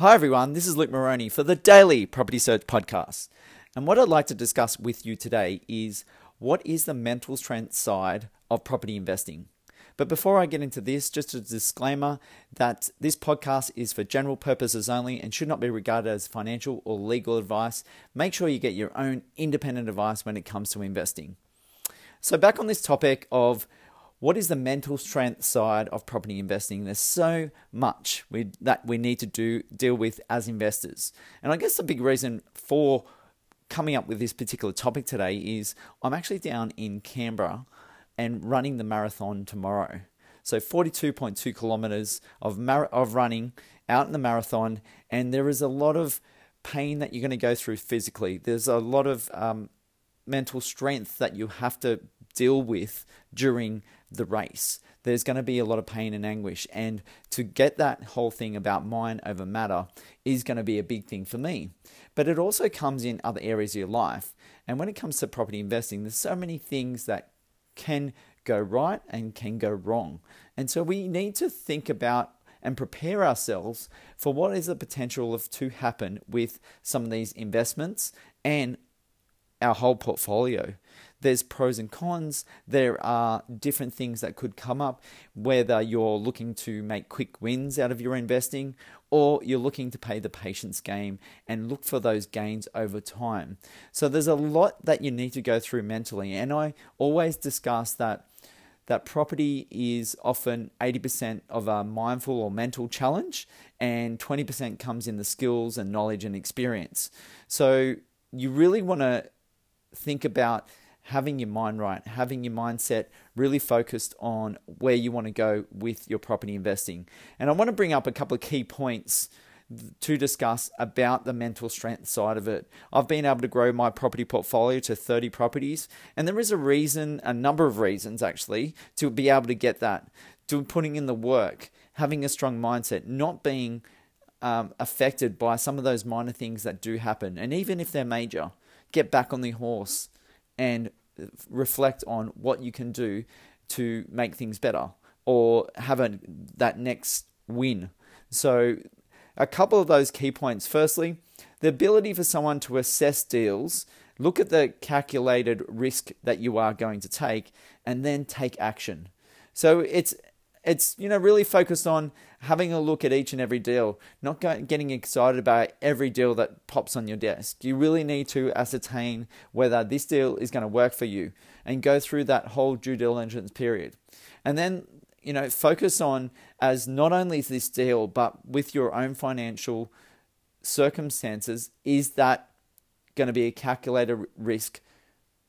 Hi, everyone. This is Luke Moroney for the Daily Property Search Podcast. And what I'd like to discuss with you today is what is the mental strength side of property investing? But before I get into this, just a disclaimer that this podcast is for general purposes only and should not be regarded as financial or legal advice. Make sure you get your own independent advice when it comes to investing. So, back on this topic of what is the mental strength side of property investing? There's so much we, that we need to do deal with as investors, and I guess the big reason for coming up with this particular topic today is I'm actually down in Canberra and running the marathon tomorrow. So 42.2 kilometers of mar- of running out in the marathon, and there is a lot of pain that you're going to go through physically. There's a lot of um, mental strength that you have to deal with during the race. There's going to be a lot of pain and anguish. And to get that whole thing about mind over matter is going to be a big thing for me. But it also comes in other areas of your life. And when it comes to property investing, there's so many things that can go right and can go wrong. And so we need to think about and prepare ourselves for what is the potential of to happen with some of these investments and our whole portfolio. There's pros and cons. There are different things that could come up, whether you're looking to make quick wins out of your investing or you're looking to play the patience game and look for those gains over time. So there's a lot that you need to go through mentally. And I always discuss that that property is often 80% of a mindful or mental challenge and 20% comes in the skills and knowledge and experience. So you really want to think about having your mind right, having your mindset really focused on where you want to go with your property investing. And I want to bring up a couple of key points to discuss about the mental strength side of it. I've been able to grow my property portfolio to 30 properties, and there is a reason, a number of reasons actually, to be able to get that, to putting in the work, having a strong mindset, not being um, affected by some of those minor things that do happen. And even if they're major, get back on the horse and reflect on what you can do to make things better or have a, that next win. So, a couple of those key points. Firstly, the ability for someone to assess deals, look at the calculated risk that you are going to take, and then take action. So, it's it's you know really focused on having a look at each and every deal, not getting excited about every deal that pops on your desk. You really need to ascertain whether this deal is going to work for you and go through that whole due diligence period. And then, you know, focus on as not only is this deal, but with your own financial circumstances, is that going to be a calculated risk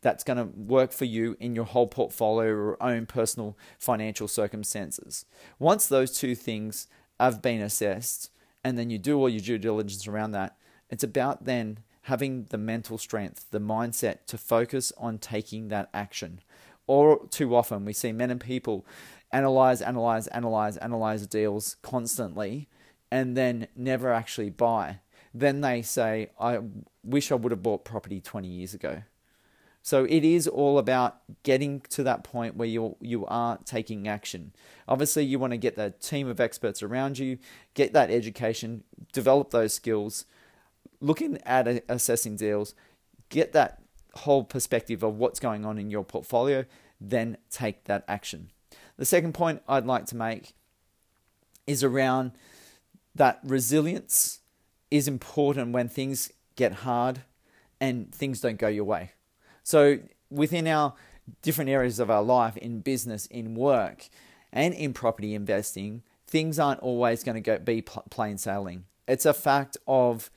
that's going to work for you in your whole portfolio or own personal financial circumstances. Once those two things have been assessed, and then you do all your due diligence around that, it's about then having the mental strength, the mindset to focus on taking that action. Or too often, we see men and people analyze, analyze, analyze, analyze deals constantly and then never actually buy. Then they say, I wish I would have bought property 20 years ago. So it is all about getting to that point where you you are taking action. Obviously, you want to get that team of experts around you, get that education, develop those skills, looking at assessing deals, get that whole perspective of what's going on in your portfolio, then take that action. The second point I'd like to make is around that resilience is important when things get hard and things don't go your way. So within our different areas of our life, in business, in work, and in property investing, things aren't always going to go be plain sailing. It's a fact of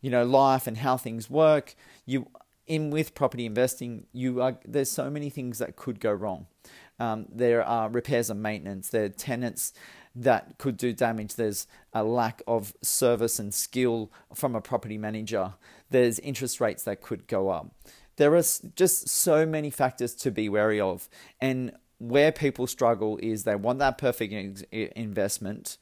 you know life and how things work. You in with property investing, you are there's so many things that could go wrong. Um, there are repairs and maintenance. There are tenants that could do damage. There's a lack of service and skill from a property manager. There's interest rates that could go up there are just so many factors to be wary of. And where people struggle is they want that perfect investment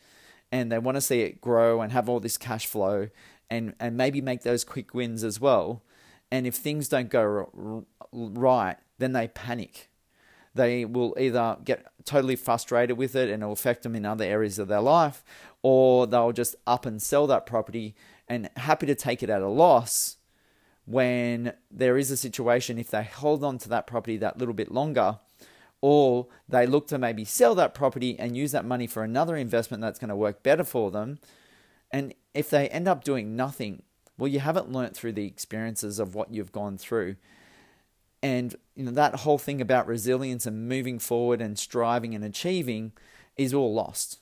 and they want to see it grow and have all this cash flow and, and maybe make those quick wins as well. And if things don't go right, then they panic. they will either get totally frustrated with it and it'll affect them in other areas of their life, or they'll just up and sell that property and happy to take it at a loss when there is a situation if they hold on to that property that little bit longer or they look to maybe sell that property and use that money for another investment that's going to work better for them and if they end up doing nothing well you haven't learnt through the experiences of what you've gone through. And you know that whole thing about resilience and moving forward and striving and achieving is all lost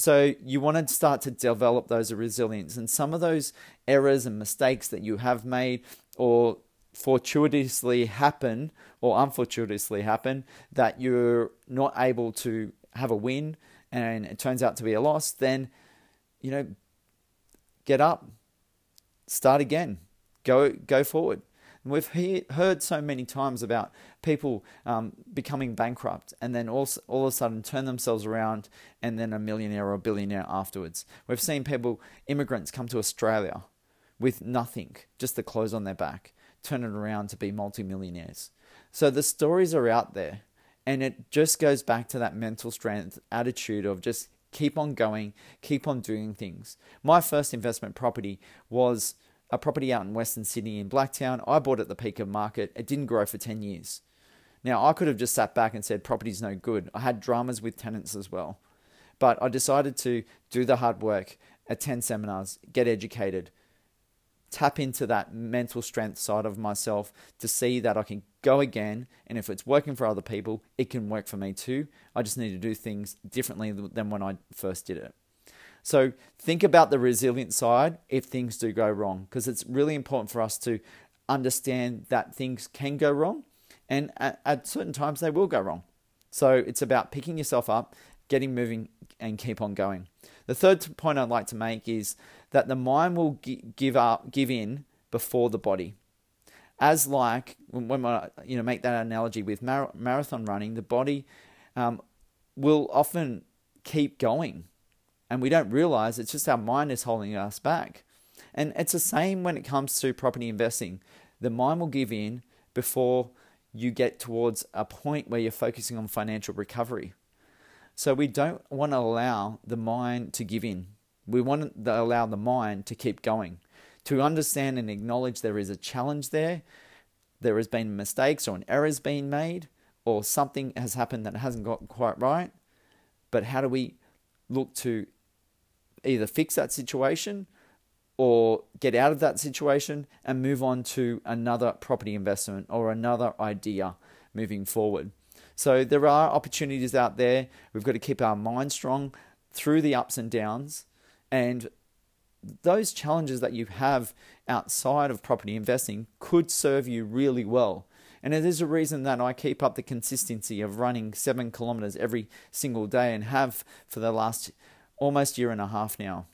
so you want to start to develop those resilience and some of those errors and mistakes that you have made or fortuitously happen or unfortuitously happen that you're not able to have a win and it turns out to be a loss, then you know get up, start again, go go forward. And we've he- heard so many times about people um, becoming bankrupt and then all, all of a sudden turn themselves around and then a millionaire or a billionaire afterwards. We've seen people, immigrants, come to Australia with nothing, just the clothes on their back, turn it around to be multimillionaires. So the stories are out there. And it just goes back to that mental strength attitude of just keep on going, keep on doing things. My first investment property was a property out in Western Sydney in Blacktown. I bought at the peak of market. It didn't grow for 10 years. Now, I could have just sat back and said, property's no good. I had dramas with tenants as well. But I decided to do the hard work, attend seminars, get educated, tap into that mental strength side of myself to see that I can go again. And if it's working for other people, it can work for me too. I just need to do things differently than when I first did it. So think about the resilient side if things do go wrong, because it's really important for us to understand that things can go wrong, and at, at, certain times they will go wrong. So it's about picking yourself up, getting moving, and keep on going. The third point I'd like to make is that the mind will give up, give in before the body. As like when I you know make that analogy with mar- marathon running, the body um, will often keep going and we don't realize it's just our mind is holding us back. And it's the same when it comes to property investing. The mind will give in before you get towards a point where you're focusing on financial recovery. So we don't want to allow the mind to give in. We want to allow the mind to keep going, to understand and acknowledge there is a challenge there, there has been mistakes or an error has been made, or something has happened that hasn't got quite right. But how do we look to either fix that situation or get out of that situation and move on to another property investment or another idea moving forward. So there are opportunities out there. We've got to keep our mind strong through the ups and downs. And those challenges that you have outside of property investing could serve you really well. And it is a reason that I keep up the consistency of running seven kilometers every single day and have for the last almost year and a half now.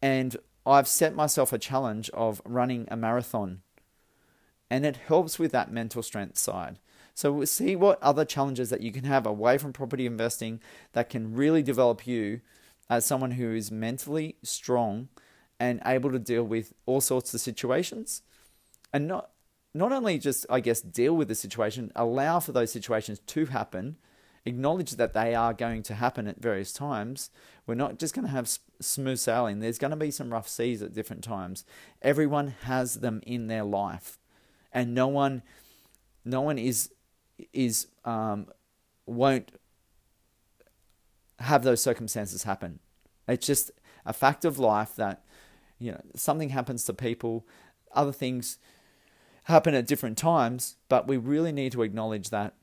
And I've set myself a challenge of running a marathon. And it helps with that mental strength side. So we'll see what other challenges that you can have away from property investing that can really develop you as someone who is mentally strong and able to deal with all sorts of situations and not not only just I guess deal with the situation, allow for those situations to happen acknowledge that they are going to happen at various times. We're not just going to have smooth sailing. There's going to be some rough seas at different times. Everyone has them in their life, and no one, no one is is um, won't have those circumstances happen. It's just a fact of life that you know something happens to people, other things happen at different times, but we really need to acknowledge that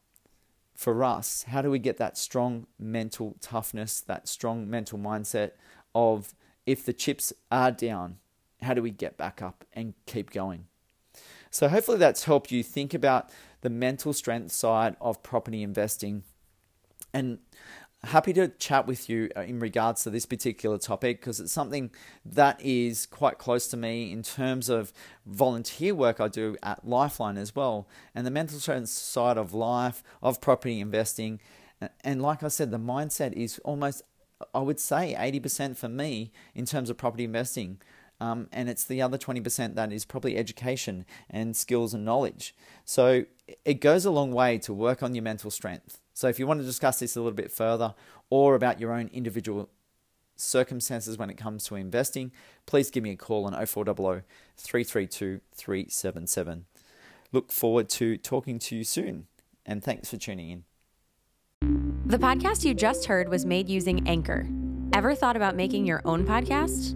for us, how do we get that strong mental toughness, that strong mental mindset of if the chips are down, how do we get back up and keep going? So, hopefully, that's helped you think about the mental strength side of property investing. And happy to chat with you uh, in regards to this particular topic because it's something that is quite close to me in terms of volunteer work I do at Lifeline as well, and the mental strength side of life, of property investing. And like I said, the mindset is almost, I would say, 80% for me in terms of property investing. Um, and it's the other 20% that is probably education and skills and knowledge. So it goes a long way to work on your mental strength. So if you want to discuss this a little bit further or about your own individual circumstances when it comes to investing, please give me a call on 0400 332 377. Look forward to talking to you soon, and thanks for tuning in. The podcast you just heard was made using Anchor. Ever thought about making your own podcast?